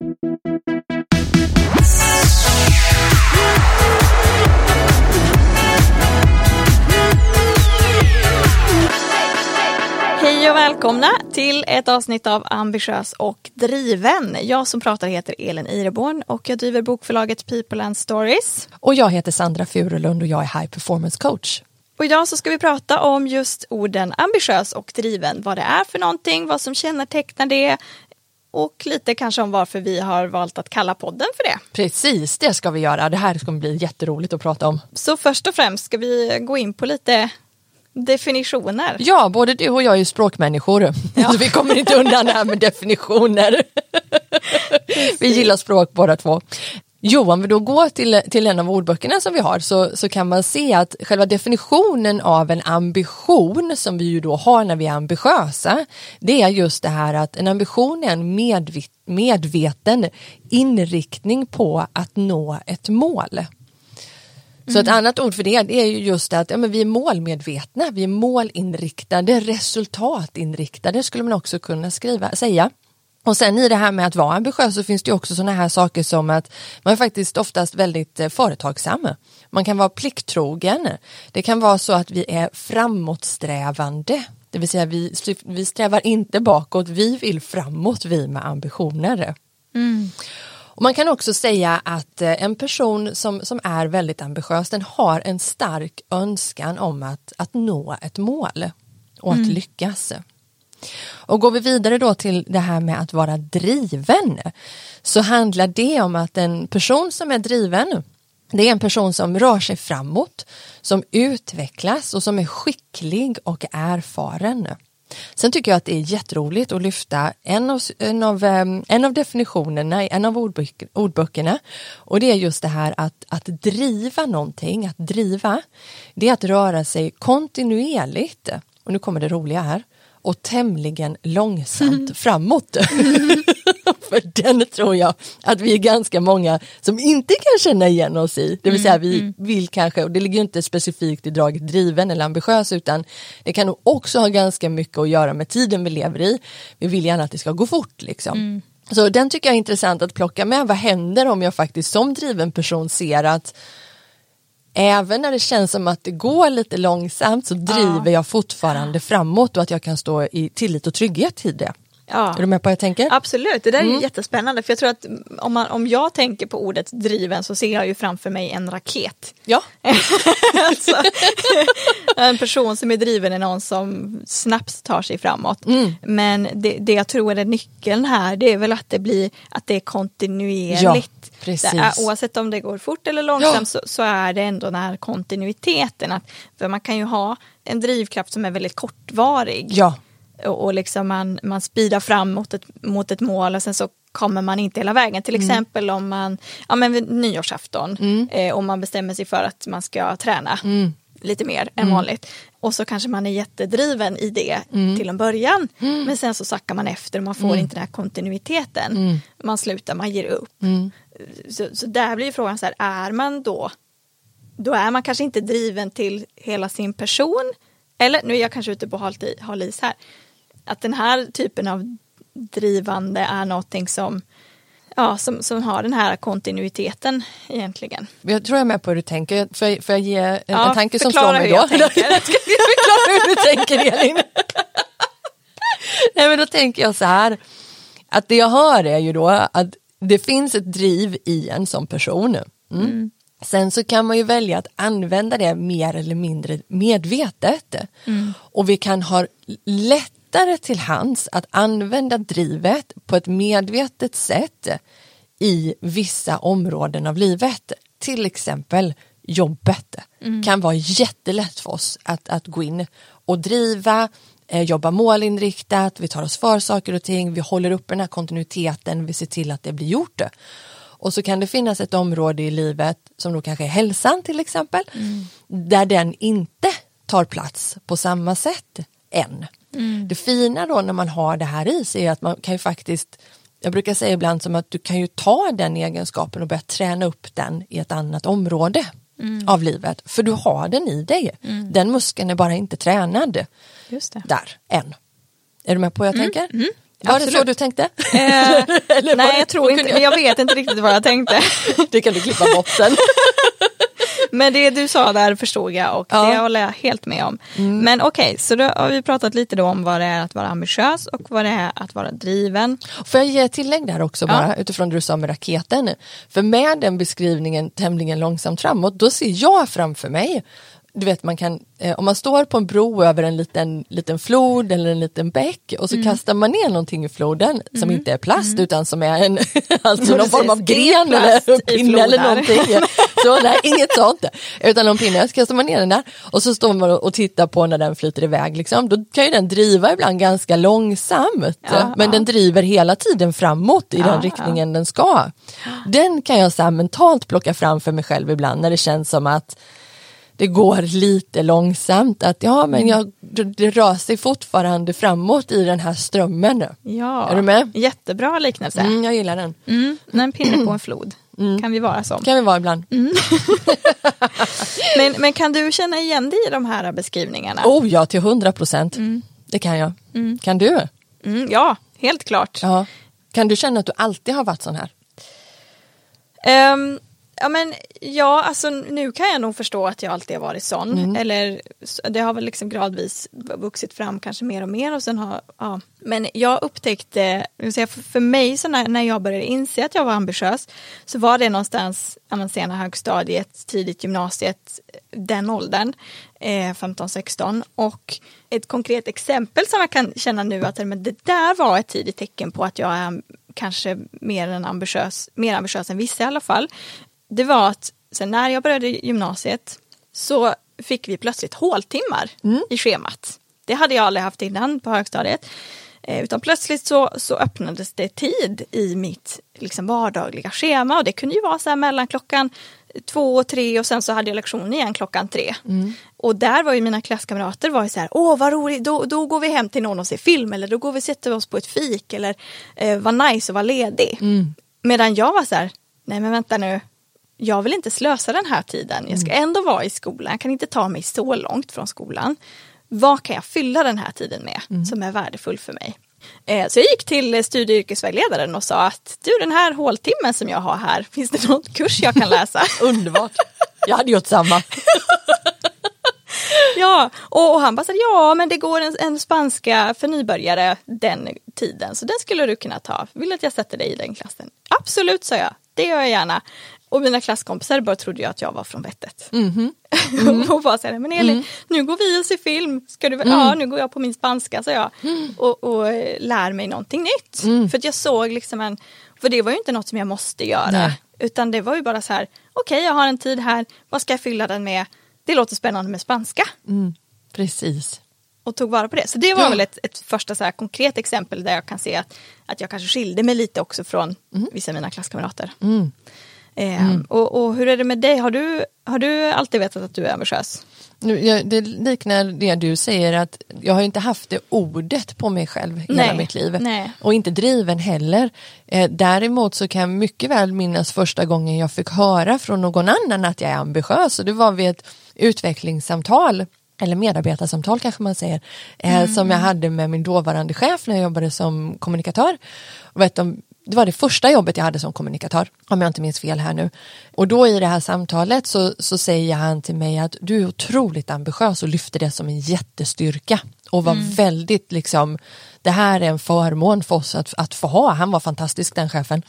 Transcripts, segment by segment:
Hej och välkomna till ett avsnitt av Ambitiös och driven. Jag som pratar heter Elin Ireborn och jag driver bokförlaget People and Stories. Och jag heter Sandra Furulund och jag är High Performance Coach. Och idag så ska vi prata om just orden ambitiös och driven, vad det är för någonting, vad som kännetecknar det och lite kanske om varför vi har valt att kalla podden för det. Precis, det ska vi göra. Det här ska bli jätteroligt att prata om. Så först och främst ska vi gå in på lite definitioner. Ja, både du och jag är ju språkmänniskor. Ja. Så vi kommer inte undan det här med definitioner. vi gillar språk båda två. Jo, om vi då går till, till en av ordböckerna som vi har så, så kan man se att själva definitionen av en ambition som vi ju då har när vi är ambitiösa det är just det här att en ambition är en medvet, medveten inriktning på att nå ett mål. Så ett mm. annat ord för det, det är ju just att ja, men vi är målmedvetna, vi är målinriktade, resultatinriktade skulle man också kunna skriva, säga. Och sen i det här med att vara ambitiös så finns det också sådana här saker som att man är faktiskt oftast väldigt eh, företagsam. Man kan vara plikttrogen. Det kan vara så att vi är framåtsträvande. Det vill säga vi, vi strävar inte bakåt, vi vill framåt vi med ambitioner. Mm. Och man kan också säga att eh, en person som, som är väldigt ambitiös den har en stark önskan om att, att nå ett mål och att mm. lyckas. Och går vi vidare då till det här med att vara driven så handlar det om att en person som är driven det är en person som rör sig framåt, som utvecklas och som är skicklig och erfaren. Sen tycker jag att det är jätteroligt att lyfta en av, en av, en av definitionerna i en av ordböck, ordböckerna. Och det är just det här att, att driva någonting, att driva, det är att röra sig kontinuerligt, och nu kommer det roliga här, och tämligen långsamt mm. framåt. Mm. För den tror jag att vi är ganska många som inte kan känna igen oss i. Det vill säga vi mm. vill kanske, och det ligger inte specifikt i draget driven eller ambitiös utan det kan nog också ha ganska mycket att göra med tiden vi lever i. Vi vill gärna att det ska gå fort liksom. Mm. Så den tycker jag är intressant att plocka med. Vad händer om jag faktiskt som driven person ser att även när det känns som att det går lite långsamt så driver ja. jag fortfarande framåt och att jag kan stå i tillit och trygghet i det. Ja. Är du med på vad jag tänker? Absolut, det där är mm. jättespännande för jag tror att om, man, om jag tänker på ordet driven så ser jag ju framför mig en raket. Ja. alltså, en person som är driven är någon som snabbt tar sig framåt. Mm. Men det, det jag tror är nyckeln här det är väl att det blir att det är kontinuerligt. Ja, precis. Är, oavsett om det går fort eller långsamt ja. så, så, är det ändå den här kontinuiteten. Att, för man kan ju ha en drivkraft som är väldigt kortvarig. Ja och, och liksom man, man speedar fram mot ett, mot ett mål och sen så kommer man inte hela vägen. Till mm. exempel om man, ja men vid nyårsafton, mm. eh, om man bestämmer sig för att man ska träna mm. lite mer än mm. vanligt. Och så kanske man är jättedriven i det mm. till en början. Mm. Men sen så sackar man efter och man får inte den här kontinuiteten. Man slutar, man ger upp. Så, så där blir frågan så här, är man då, då är man kanske inte driven till hela sin person. Eller nu är jag kanske ute på hal is här att den här typen av drivande är någonting som ja, som, som har den här kontinuiteten egentligen. Jag tror jag är med på hur du tänker. Får jag, får jag ge en, ja, en tanke som slår mig då? förklara hur du tänker Elin. Nej men då tänker jag så här att det jag hör är ju då att det finns ett driv i en som person. Mm. Mm. Sen så kan man ju välja att använda det mer eller mindre medvetet. Mm. Och vi kan ha lätt lättare till hands att använda drivet på ett medvetet sätt i vissa områden av livet. Till exempel jobbet mm. kan vara jättelätt för oss att, att gå in och driva, eh, jobba målinriktat, vi tar oss för saker och ting, vi håller upp den här kontinuiteten, vi ser till att det blir gjort. Och så kan det finnas ett område i livet som då kanske är hälsan till exempel, mm. där den inte tar plats på samma sätt än. Mm. Det fina då när man har det här i sig är att man kan ju faktiskt jag brukar säga ibland som att du kan ju ta den egenskapen och börja träna upp den i ett annat område mm. av livet. För du har den i dig. Mm. Den muskeln är bara inte tränad där än. Är du med på vad jag mm. tänker? Mm. Var det så du tänkte? Eh, nej, jag tror inte, men jag vet inte riktigt vad jag tänkte. det kan du klippa bort sen. Men det du sa där förstod jag och ja. det håller jag helt med om. Mm. Men okej, okay, så då har vi pratat lite då om vad det är att vara ambitiös och vad det är att vara driven. Får jag ge ett tillägg där också bara ja. utifrån det du sa med raketen? För med den beskrivningen tämligen långsamt framåt, då ser jag framför mig du vet man kan, eh, om man står på en bro över en liten, liten flod eller en liten bäck och så mm. kastar man ner någonting i floden mm. som inte är plast mm. utan som är en, alltså någon form av gren eller pinne eller någonting. så, nej, inget sånt. Utan någon pinne, så kastar man ner den där och så står man och tittar på när den flyter iväg. Liksom. Då kan ju den driva ibland ganska långsamt ja, men ja. den driver hela tiden framåt i ja, den riktningen den ska. Den kan jag så mentalt plocka fram för mig själv ibland när det känns som att det går lite långsamt, att ja men mm. jag, det rör sig fortfarande framåt i den här strömmen. Ja, är du med? jättebra liknelse. Mm, jag gillar den. Mm, en pinne på en flod. Mm. Kan vi vara som. Kan vi vara ibland. Mm. men, men kan du känna igen dig i de här beskrivningarna? Oh ja, till hundra procent. Mm. Det kan jag. Kan du? ja, helt klart. Ja. Kan du känna att du alltid har varit sån här? Um, Ja men ja, alltså nu kan jag nog förstå att jag alltid har varit sån. Mm. Eller det har väl liksom gradvis vuxit fram kanske mer och mer och sen har, ja. Men jag upptäckte, för mig så när, när jag började inse att jag var ambitiös så var det någonstans sena högstadiet, tidigt gymnasiet, den åldern, eh, 15-16 och ett konkret exempel som jag kan känna nu att men det där var ett tidigt tecken på att jag är kanske mer, än ambitiös, mer ambitiös än vissa i alla fall det var att sen när jag började gymnasiet så fick vi plötsligt håltimmar mm. i schemat. Det hade jag aldrig haft innan på högstadiet. Eh, utan plötsligt så, så öppnades det tid i mitt liksom, vardagliga schema och det kunde ju vara så här mellan klockan två och tre och sen så hade jag lektion igen klockan tre. Mm. Och där var ju mina klasskamrater var ju så här, åh vad roligt, då, då går vi hem till någon och ser film eller då går vi och sätter oss på ett fik eller eh, vad nice att vara ledig. Mm. Medan jag var så här, nej men vänta nu, jag vill inte slösa den här tiden. Jag ska mm. ändå vara i skolan. Jag kan inte ta mig så långt från skolan. Vad kan jag fylla den här tiden med mm. som är värdefull för mig? Eh, så jag gick till studie och yrkesvägledaren och sa att du den här håltimmen som jag har här, finns det någon kurs jag kan läsa? Underbart! Jag hade gjort samma. ja, och, och, han bara sa ja men det går en, en spanska för nybörjare den tiden så den skulle du kunna ta. Vill att jag sätter dig i den klassen? Absolut, sa jag. Det gör jag gärna. Och mina klasskompisar bara trodde jag att jag var från vettet. Mm. Mm. och bara såhär, men Elin, mm. nu går vi och ser film. Ska du, mm. Ja, nu går jag på min spanska, sa jag. Mm. Och, och eh, lär mig någonting nytt. Mm. För att jag såg liksom en, för det var ju inte något som jag måste göra. Nej. Utan det var ju bara så här, okej okay, jag har en tid här, vad ska jag fylla den med? Det låter spännande med spanska. Precis. Och tog vara på det. Så det var ja. väl ett, ett första så här konkret exempel där jag kan se att, att jag kanske skilde mig lite också från vissa av mina klasskamrater. Eh, mm. Och, och, hur är det med dig? Har du, har du alltid vetat att du är ambitiös? Det liknar det du säger att jag har inte haft det ordet på mig själv Nej. hela mitt liv. Nej. Och inte driven heller. Eh, däremot så kan jag mycket väl minnas första gången jag fick höra från någon annan att jag är ambitiös och det var vid ett utvecklingssamtal eller medarbetarsamtal kanske man säger, mm. som jag hade med min dåvarande chef när jag jobbade som kommunikatör. Och vet, de det var det första jobbet jag hade som kommunikatör, om jag inte minns fel här nu. Och då i det här samtalet så, så säger han till mig att du är otroligt ambitiös och lyfter det som en jättestyrka och var mm. väldigt liksom, det här är en förmån för oss att, att få ha, han var fantastisk den chefen.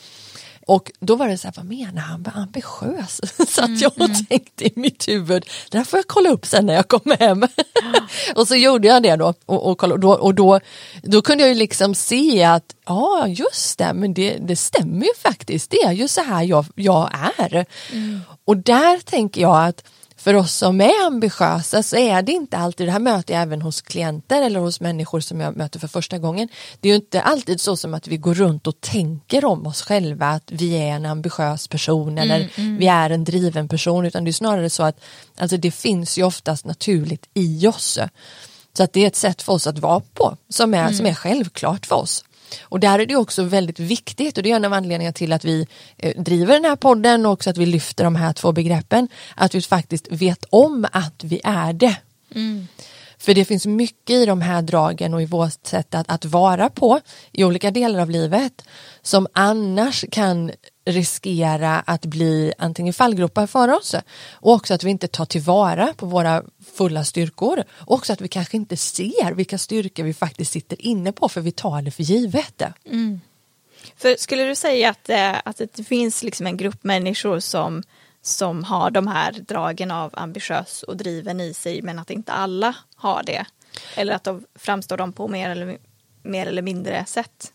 Och då var det så här, vad menar han med ambitiös? Så att jag mm, mm. tänkte i mitt huvud, det här får jag kolla upp sen när jag kommer hem. och så gjorde jag det då och, och, och, då, och då, då kunde jag ju liksom se att ja just det, men det, det stämmer ju faktiskt, det är ju så här jag, jag är. Mm. Och där tänker jag att för oss som är ambitiösa så är det inte alltid, det här möter jag även hos klienter eller hos människor som jag möter för första gången. Det är inte alltid så som att vi går runt och tänker om oss själva att vi är en ambitiös person eller mm, mm. vi är en driven person utan det är snarare så att alltså det finns ju oftast naturligt i oss. Så att det är ett sätt för oss att vara på som är, mm. som är självklart för oss. Och där är det också väldigt viktigt och det är en av anledningarna till att vi eh, driver den här podden och också att vi lyfter de här två begreppen. Att vi faktiskt vet om att vi är det. Mm. För det finns mycket i de här dragen och i vårt sätt att, att vara på i olika delar av livet som annars kan riskera att bli antingen fallgropar för oss och också att vi inte tar tillvara på våra fulla styrkor och också att vi kanske inte ser vilka styrkor vi faktiskt sitter inne på för vi tar det för givet. Mm. För skulle du säga att, eh, att det finns liksom en grupp människor som, som har de här dragen av ambitiös och driven i sig men att inte alla har det? Eller att de framstår de på mer eller, mer eller mindre sätt?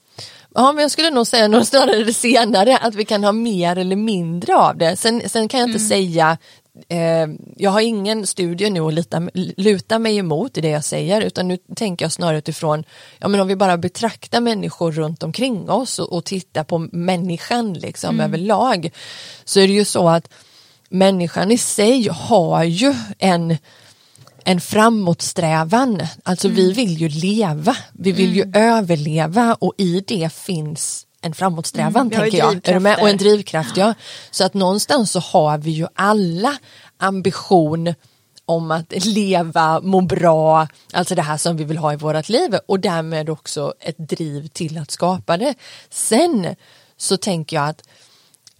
Ja, men jag skulle nog säga nog snarare det senare, att vi kan ha mer eller mindre av det. Sen, sen kan jag inte mm. säga eh, jag har ingen studie nu att luta, luta mig emot i det jag säger utan nu tänker jag snarare utifrån, ja men om vi bara betraktar människor runt omkring oss och, och tittar på människan liksom mm. överlag så är det ju så att människan i sig har ju en en framåtsträvan, alltså mm. vi vill ju leva, vi vill mm. ju överleva och i det finns en framåtsträvan mm, tänker jag. Är med? Och en drivkraft ja. Så att någonstans så har vi ju alla ambition om att leva, må bra, alltså det här som vi vill ha i vårt liv och därmed också ett driv till att skapa det. Sen så tänker jag att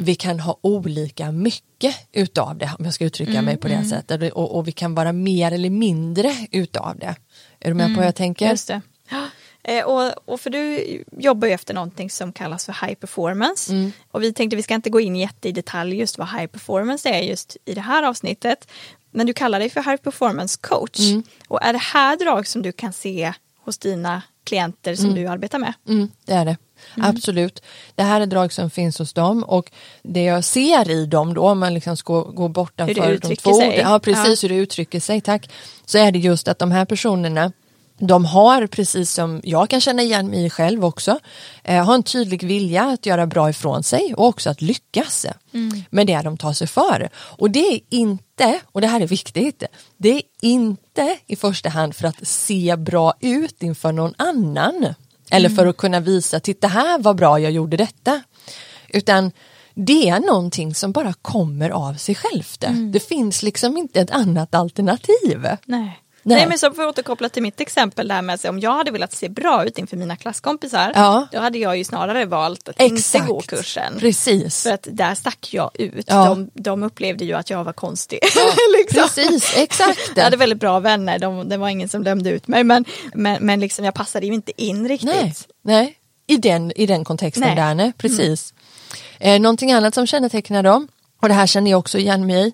vi kan ha olika mycket utav det om jag ska uttrycka mm, mig på det mm. sättet och, och, vi kan vara mer eller mindre utav det. Är du med mm, på vad jag tänker? Just det. Eh, och, och, för du jobbar ju efter någonting som kallas för high performance. Mm. Och vi tänkte vi ska inte gå in jätte i detalj just vad high performance är just i det här avsnittet. Men du kallar dig för high performance coach. Mm. Och är det här drag som du kan se hos dina klienter som mm. du arbetar med? Mm, det är det. Mm. Absolut. Det här är drag som finns hos dem och det jag ser i dem då, om man liksom ska gå bortanför de två sig. ja precis ja. hur det uttrycker sig, tack, så är det just att de här personerna de har, precis som jag kan känna igen mig själv också, eh, har en tydlig vilja att göra bra ifrån sig och också att lyckas mm. med det de tar sig för. Och det är inte, och det här är viktigt, det är inte i första hand för att se bra ut inför någon annan. Eller för att kunna visa, titta här vad bra jag gjorde detta. Utan det är någonting som bara kommer av sig självt. Mm. Det finns liksom inte ett annat alternativ. Nej. Nej. Nej men så får jag återkoppla till mitt exempel där med att om jag hade velat se bra ut inför mina klasskompisar ja. då hade jag ju snarare valt att Exakt. inte gå kursen. Precis. För att där stack jag ut. Ja. De, de upplevde ju att jag var konstig. Ja. liksom. Precis, exakt. Jag hade väldigt bra vänner, de, det var ingen som dömde ut mig men, men, men liksom jag passade ju inte in riktigt. Nej, Nej. I, den, i den kontexten nej. där, nej. precis. Mm. Eh, någonting annat som kännetecknar dem och det här känner jag också igen mig i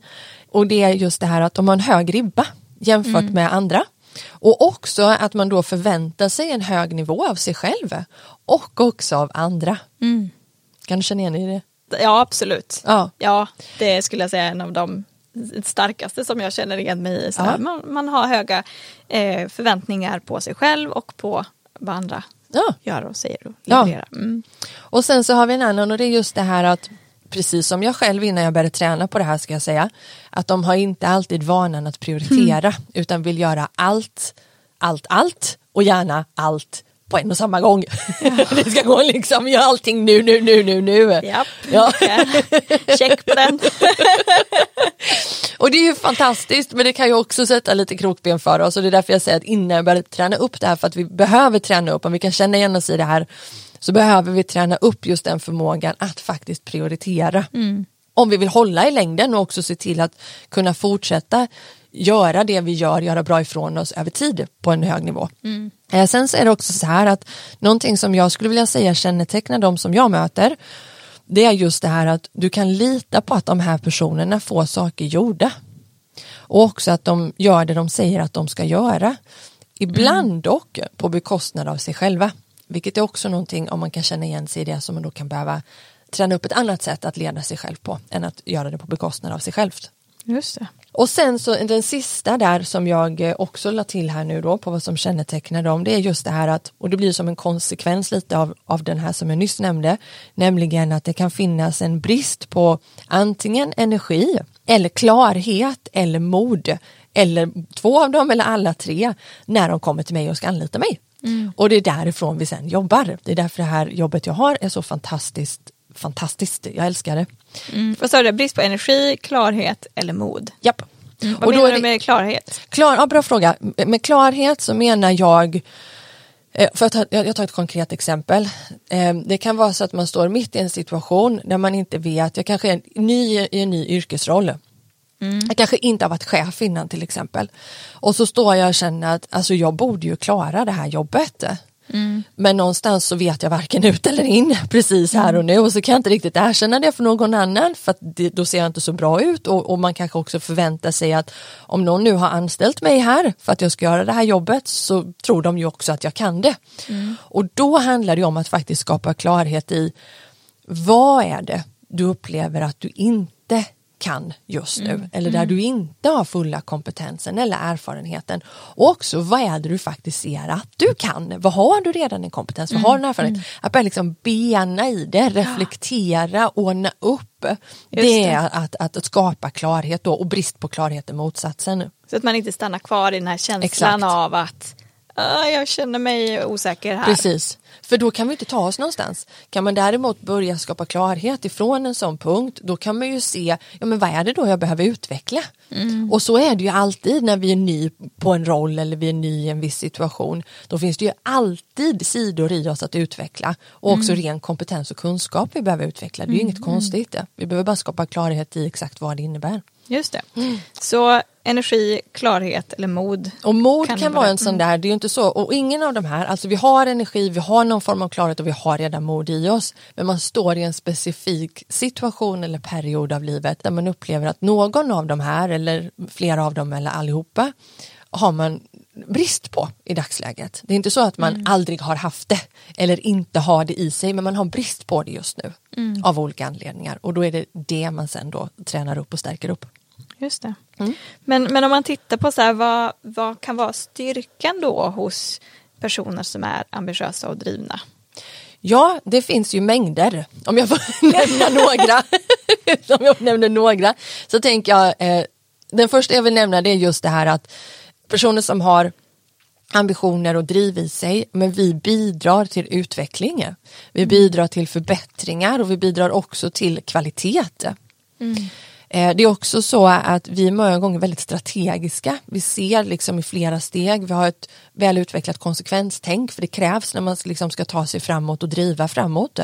och det är just det här att de har en hög ribba jämfört mm. med andra. Och också att man då förväntar sig en hög nivå av sig själv och också av andra. Mm. Kan du känna igen dig i det? Ja absolut. Ja. ja, det skulle jag säga är en av de starkaste som jag känner igen mig i. Ja. Man, man, har höga eh, förväntningar på sig själv och på vad andra ja. gör och säger och levererar. Mm. Och sen så har vi en annan och det är just det här att precis som jag själv innan jag började träna på det här ska jag säga, att de har inte alltid vanan att prioritera mm. utan vill göra allt, allt, allt och gärna allt på en och samma gång. Ja. det ska gå liksom, gör allting nu, nu, nu, nu, nu. Japp. Ja. Check på den. och det är ju fantastiskt men det kan ju också sätta lite krokben för oss och det är därför jag säger att innan jag började träna upp det här för att vi behöver träna upp om vi kan känna igen oss i det här så behöver vi träna upp just den förmågan att faktiskt prioritera. Mm. Om vi vill hålla i längden och också se till att kunna fortsätta göra det vi gör, göra bra ifrån oss över tid på en hög nivå. Mm. Eh, sen så är det också så här att någonting som jag skulle vilja säga kännetecknar de som jag möter det är just det här att du kan lita på att de här personerna får saker gjorda. Och också att de gör det de säger att de ska göra. Ibland mm. dock på bekostnad av sig själva. Vilket är också någonting om man kan känna igen sig i det som man då kan behöva träna upp ett annat sätt att leda sig själv på än att göra det på bekostnad av sig självt. Just det. Och sen så den sista där som jag också la till här nu då på vad som kännetecknar dem det är just det här att och det blir som en konsekvens lite av, av den här som jag nyss nämnde nämligen att det kan finnas en brist på antingen energi eller klarhet eller mod eller två av dem eller alla tre när de kommer till mig och ska anlita mig. Mm. Och det är därifrån vi sen jobbar. Det är därför det här jobbet jag har är så fantastiskt fantastiskt. Jag älskar det. Mm. Vad sa du, brist på energi, klarhet eller mod? Japp. Mm. Vad och menar du med klarhet? Klar, ja, bra fråga. Med klarhet så menar jag eh, för att ta, jag tar ett konkret exempel. Eh, det kan vara så att man står mitt i en situation där man inte vet, jag kanske är ny i en ny yrkesroll. Mm. Jag kanske inte har varit chef innan till exempel. Och så står jag och känner att alltså, jag borde ju klara det här jobbet. Mm. Men någonstans så vet jag varken ut eller in precis här och nu och så kan jag inte riktigt erkänna det för någon annan för att det, då ser jag inte så bra ut och, och, man kanske också förväntar sig att om någon nu har anställt mig här för att jag ska göra det här jobbet så tror de ju också att jag kan det. Mm. Och då handlar det om att faktiskt skapa klarhet i vad är det du upplever att du inte kan just nu mm. eller där mm. du inte har fulla kompetensen eller erfarenheten. Och också vad är det du faktiskt ser att du kan? Vad har du redan en kompetens? Vad har du en mm. erfarenhet? Mm. Att börja liksom bena i det, reflektera, ordna upp. det är att, att, att, skapa klarhet då och brist på klarhet är motsatsen. Så att man inte stannar kvar i den här känslan Exakt. av att jag känner mig osäker här. Precis, för då kan vi inte ta oss någonstans. Kan man däremot börja skapa klarhet ifrån en sån punkt, då kan man ju se, ja men vad är det då jag behöver utveckla? Mm. Och så är det ju alltid när vi är ny på en roll eller vi är ny i en viss situation. Då finns det ju alltid sidor i oss att utveckla och också mm. ren kompetens och kunskap vi behöver utveckla. Det är ju mm. inget konstigt. Det. Vi behöver bara skapa klarhet i exakt vad det innebär. Just det. Mm. Så energi, klarhet eller mod. Och mod kan, kan vara en sån där, det är ju inte så, och ingen av de här, alltså vi har energi, vi har någon form av klarhet och vi har redan mod i oss. Men man står i en specifik situation eller period av livet där man upplever att någon av de här eller flera av dem eller allihopa har man brist på i dagsläget. Det är inte så att man mm. aldrig har haft det eller inte har det i sig men man har brist på det just nu mm. av olika anledningar och då är det det man sen då tränar upp och stärker upp. Just det. Mm. Men, men om man tittar på så här, vad, vad kan vara styrkan då hos personer som är ambitiösa och drivna? Ja, det finns ju mängder. Om jag får nämna några. om jag nämner några så tänker jag, eh, den första jag vill nämna det är just det här att personer som har ambitioner och driv i sig, men vi bidrar till utveckling. Vi bidrar till förbättringar och vi bidrar också till kvalitet. Mm. Eh, det är också så att vi är många gånger väldigt strategiska. Vi ser liksom i flera steg. Vi har ett väl utvecklat konsekvenstänk för det krävs när man liksom ska ta sig framåt och driva framåt.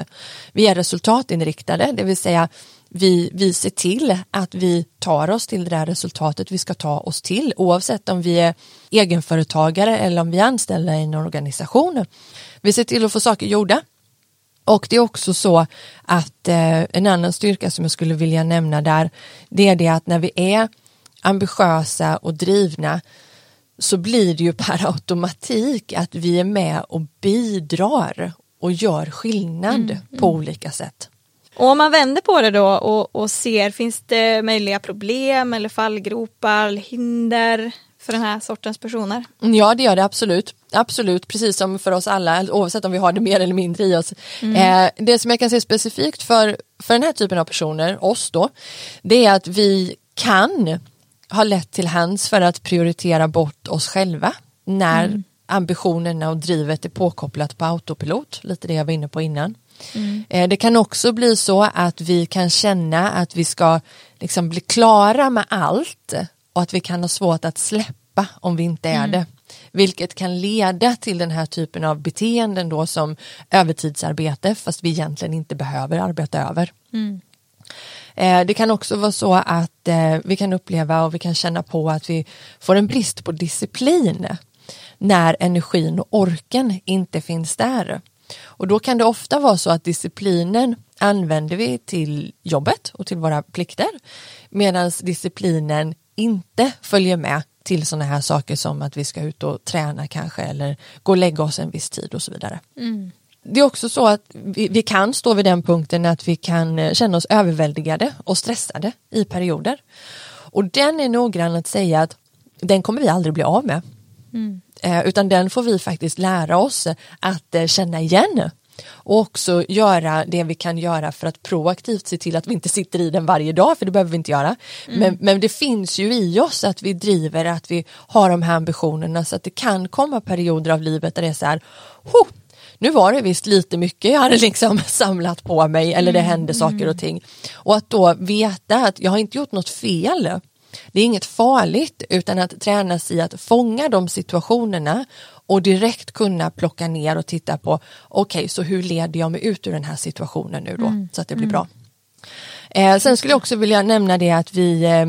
Vi är resultatinriktade, det vill säga vi, vi ser till att vi tar oss till det där resultatet vi ska ta oss till oavsett om vi är egenföretagare eller om vi är anställda i en organisation. Vi ser till att få saker gjorda och det är också så att eh, en annan styrka som jag skulle vilja nämna där, det är det att när vi är ambitiösa och drivna så blir det ju per automatik att vi är med och bidrar och gör skillnad mm, mm. på olika sätt. Och om man vänder på det då och, och ser, finns det möjliga problem eller fallgropar, hinder för den här sortens personer? Ja det gör det absolut. Absolut, precis som för oss alla, oavsett om vi har det mer eller mindre i oss. Mm. Eh, det som jag kan säga specifikt för, för den här typen av personer, oss då, det är att vi kan ha lätt till hands för att prioritera bort oss själva när mm. ambitionerna och drivet är påkopplat på autopilot, lite det jag var inne på innan. Mm. Eh, det kan också bli så att vi kan känna att vi ska liksom bli klara med allt och att vi kan ha svårt att släppa om vi inte är mm. det. Vilket kan leda till den här typen av beteenden då som övertidsarbete fast vi egentligen inte behöver arbeta över. Mm. Eh, det kan också vara så att eh, vi kan uppleva och vi kan känna på att vi får en brist på disciplin när energin och orken inte finns där. Och då kan det ofta vara så att disciplinen använder vi till jobbet och till våra plikter medan disciplinen inte följer med till sådana här saker som att vi ska ut och träna kanske eller gå och lägga oss en viss tid och så vidare. Mm. Det är också så att vi, vi, kan stå vid den punkten att vi kan eh, känna oss överväldigade och stressade i perioder. Och den är noggrann att säga att den kommer vi aldrig bli av med. Mm. Eh, utan den får vi faktiskt lära oss att eh, känna igen och också göra det vi kan göra för att proaktivt se till att vi inte sitter i den varje dag, för det behöver vi inte göra. Mm. Men, men det finns ju i oss att vi driver, att vi har de här ambitionerna så att det kan komma perioder av livet där det är så här, nu var det visst lite mycket jag hade liksom samlat på mig eller det mm, hände saker och mm. ting. Och att då veta att jag har inte gjort något fel Det är inget farligt utan att tränas i att fånga de situationerna och direkt kunna plocka ner och titta på okej okay, så hur leder jag mig ut ur den här situationen nu då mm. så att det blir mm. bra. Eh, sen skulle jag också vilja nämna det att vi eh,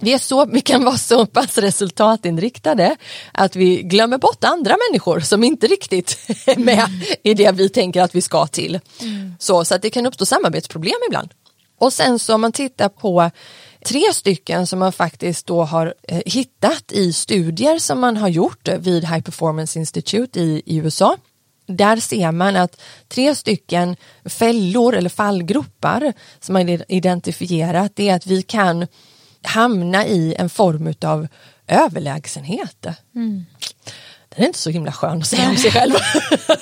vi, är så, vi kan vara så pass resultatinriktade att vi glömmer bort andra människor som inte riktigt är med mm. i det vi tänker att vi ska till. Mm. Så, så att det kan uppstå samarbetsproblem ibland. Och sen så om man tittar på tre stycken som man faktiskt då har eh, hittat i studier som man har gjort vid High Performance Institute i, i USA. Där ser man att tre stycken fällor eller fallgropar som man identifierat det är att vi kan hamna i en form av överlägsenhet. Mm. Den är inte så himla skön att säga om sig själv.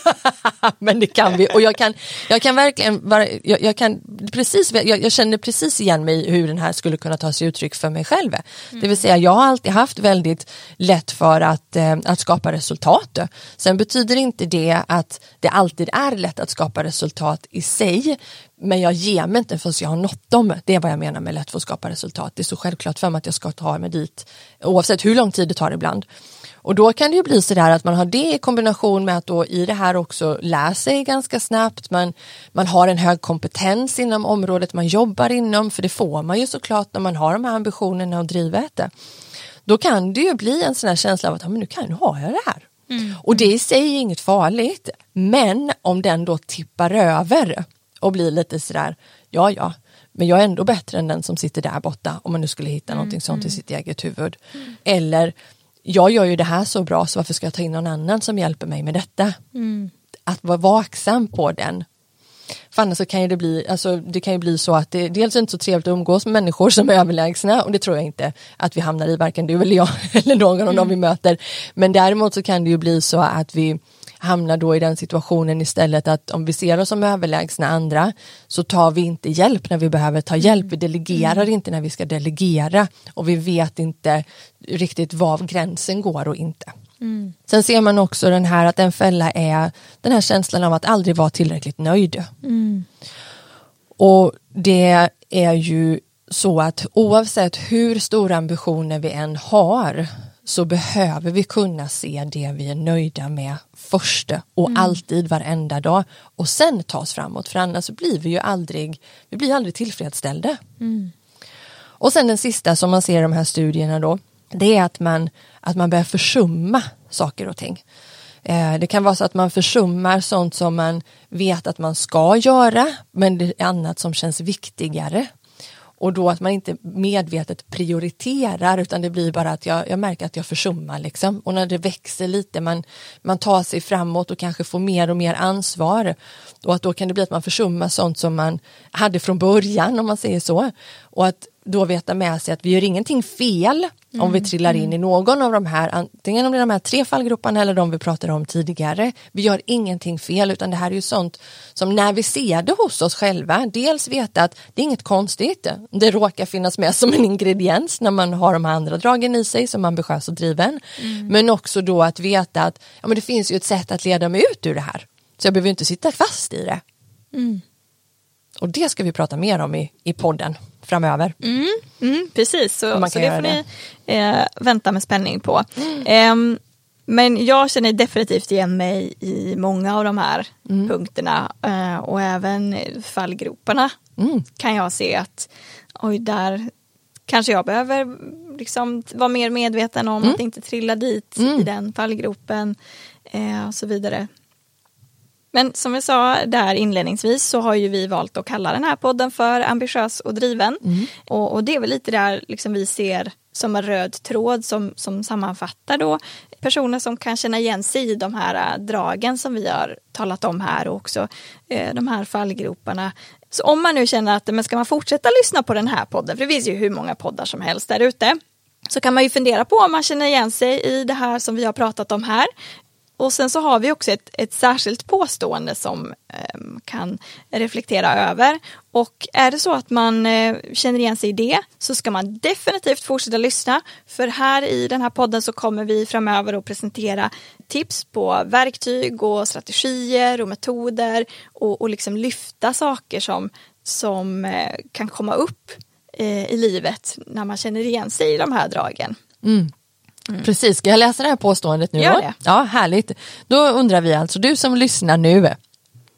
Men det kan vi och jag kan, jag kan verkligen, jag, jag kan precis, jag, jag, känner precis igen mig hur den här skulle kunna ta sig uttryck för mig själv. Mm. Det vill säga jag har alltid haft väldigt lätt för att, eh, att skapa resultat. Sen betyder inte det att det alltid är lätt att skapa resultat i sig. Men jag ger mig inte förrän jag har nått dem. Det är vad jag menar med lätt för att skapa resultat. Det är så självklart för mig att jag ska ta mig dit oavsett hur lång tid det tar ibland. Och då kan det ju bli sådär att man har det i kombination med att då i det här också lär sig ganska snabbt. Man, man har en hög kompetens inom området man jobbar inom, för det får man ju såklart när man har de här ambitionerna och drivet. Då kan det ju bli en sån här känsla av att men nu kan nu har jag det här. Mm. Och det i sig är inget farligt, men om den då tippar över och blir lite sådär, ja ja, men jag är ändå bättre än den som sitter där borta om man nu skulle hitta mm. någonting sånt i mm. sitt eget huvud. Mm. Eller jag gör ju det här så bra så varför ska jag ta in någon annan som hjälper mig med detta? Mm. Att vara vaksam på den. För annars så kan ju det bli, alltså det kan ju bli så att det dels är inte så trevligt att umgås med människor som är överlägsna och det tror jag inte att vi hamnar i, varken du eller jag eller någon av mm. dem vi möter. Men däremot så kan det ju bli så att vi hamnar då i den situationen istället att om vi ser oss som överlägsna andra så tar vi inte hjälp när vi behöver ta hjälp. Vi delegerar inte när vi ska delegera och vi vet inte riktigt var gränsen går och inte. Mm. Sen ser man också den här att en fälla är den här känslan av att aldrig vara tillräckligt nöjd. Mm. Och det är ju så att oavsett hur stora ambitioner vi än har så behöver vi kunna se det vi är nöjda med först och mm. alltid varenda dag och sen ta oss framåt för annars blir vi ju aldrig, vi blir aldrig tillfredsställda. Mm. Och sen den sista som man ser i de här studierna då det är att man, att man börjar försumma saker och ting. Eh, det kan vara så att man försummar sånt som man vet att man ska göra men det är annat som känns viktigare och då att man inte medvetet prioriterar utan det blir bara att jag, jag märker att jag försummar liksom. Och när det växer lite, man, man tar sig framåt och kanske får mer och mer ansvar. Och att då kan det bli att man försummar sånt som man hade från början om man säger så. Och att då veta med sig att vi gör ingenting fel mm. om vi mm, trillar in mm. i någon av de här, antingen om det är de här tre fallgroparna eller de vi pratade om tidigare. Vi gör ingenting fel utan det här är ju sånt som när vi ser det hos oss själva, dels veta att det är inget konstigt, det råkar finnas med som en ingrediens när man har de här andra dragen i sig som ambitiös och driven. Mm. Men också då att veta att ja, men det finns ju ett sätt att leda mig ut ur det här. Så jag behöver inte sitta fast i det. Mm. Och det ska vi prata mer om i, i podden framöver. Mm, mm, precis, så, så det får det. ni eh, vänta med spänning på. Mm. Eh, men jag känner definitivt igen mig i många av de här mm. punkterna eh, och även fallgroparna mm. kan jag se att oj, där kanske jag behöver liksom vara mer medveten om mm. att inte trilla dit i den fallgropen eh, och så vidare. Men som jag sa där inledningsvis så har ju vi valt att kalla den här podden för ambitiös och driven. Mm. Och, och, det är väl lite där liksom vi ser som en röd tråd som, som sammanfattar då personer som kan känna igen sig i de här äh, dragen som vi har talat om här och också eh, de här fallgroparna. Så om man nu känner att men ska man fortsätta lyssna på den här podden, för det finns ju hur många poddar som helst där ute, så kan man ju fundera på om man känner igen sig i det här som vi har pratat om här. Och sen så har vi också ett, ett särskilt påstående som eh, kan reflektera över. Och är det så att man eh, känner igen sig i det så ska man definitivt fortsätta lyssna. För här i den här podden så kommer vi framöver att presentera tips på verktyg och strategier och metoder och, och liksom lyfta saker som, som eh, kan komma upp eh, i livet när man känner igen sig i de här dragen. Mm. Precis, ska jag läsa det här påståendet nu? Gör det. Ja, härligt. Då undrar vi alltså, du som lyssnar nu,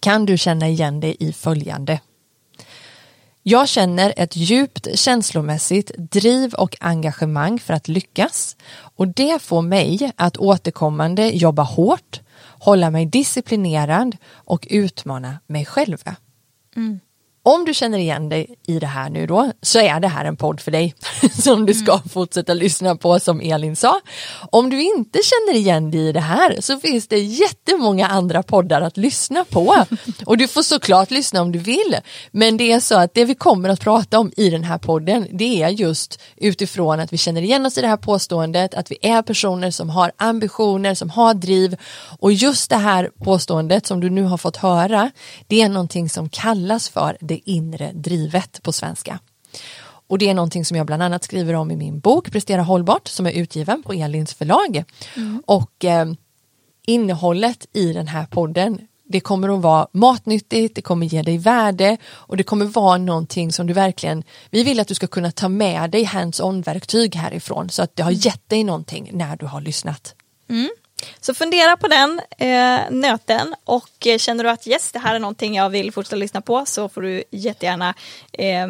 kan du känna igen dig i följande? Jag känner ett djupt känslomässigt driv och engagemang för att lyckas och det får mig att återkommande jobba hårt, hålla mig disciplinerad och utmana mig själv. Om du känner igen dig i det här nu då så är det här en podd för dig som du ska fortsätta lyssna på som Elin sa. Om du inte känner igen dig i det här så finns det jättemånga andra poddar att lyssna på och du får såklart lyssna om du vill. Men det är så att det vi kommer att prata om i den här podden det är just utifrån att vi känner igen oss i det här påståendet att vi är personer som har ambitioner, som har driv och just det här påståendet som du nu har fått höra det är någonting som kallas för det inre drivet på svenska. Och det är någonting som jag bland annat skriver om i min bok Prestera hållbart som är utgiven på Elins förlag. Och eh, innehållet i den här podden det kommer att vara matnyttigt, det kommer ge dig värde och det kommer vara någonting som du verkligen, vi vill att du ska kunna ta med dig hands-on verktyg härifrån så att det har gett dig någonting när du har lyssnat. Så fundera på den eh, nöten och eh, känner du att yes, det här är någonting jag vill fortsätta lyssna på så får du jättegärna eh,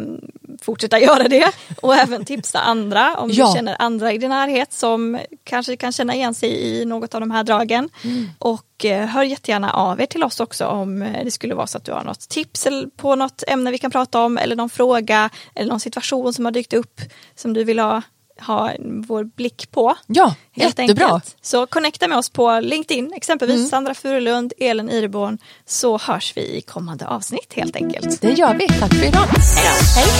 fortsätta göra det och även tipsa andra om Ja. du känner andra i din närhet som kanske kan känna igen sig i något av de här dragen. Och eh, hör jättegärna av er till oss också om eh, det skulle vara så att du har något tips på något ämne vi kan prata om eller någon fråga eller någon situation som har dykt upp som du vill ha, ha vår blick på. Ja, Helt jättebra. enkelt. Så connecta med oss på LinkedIn, exempelvis Sandra Furulund, Elin Ireborn, så hörs vi i kommande avsnitt helt enkelt. Det gör vi, tack för idag. Hej då. Hej!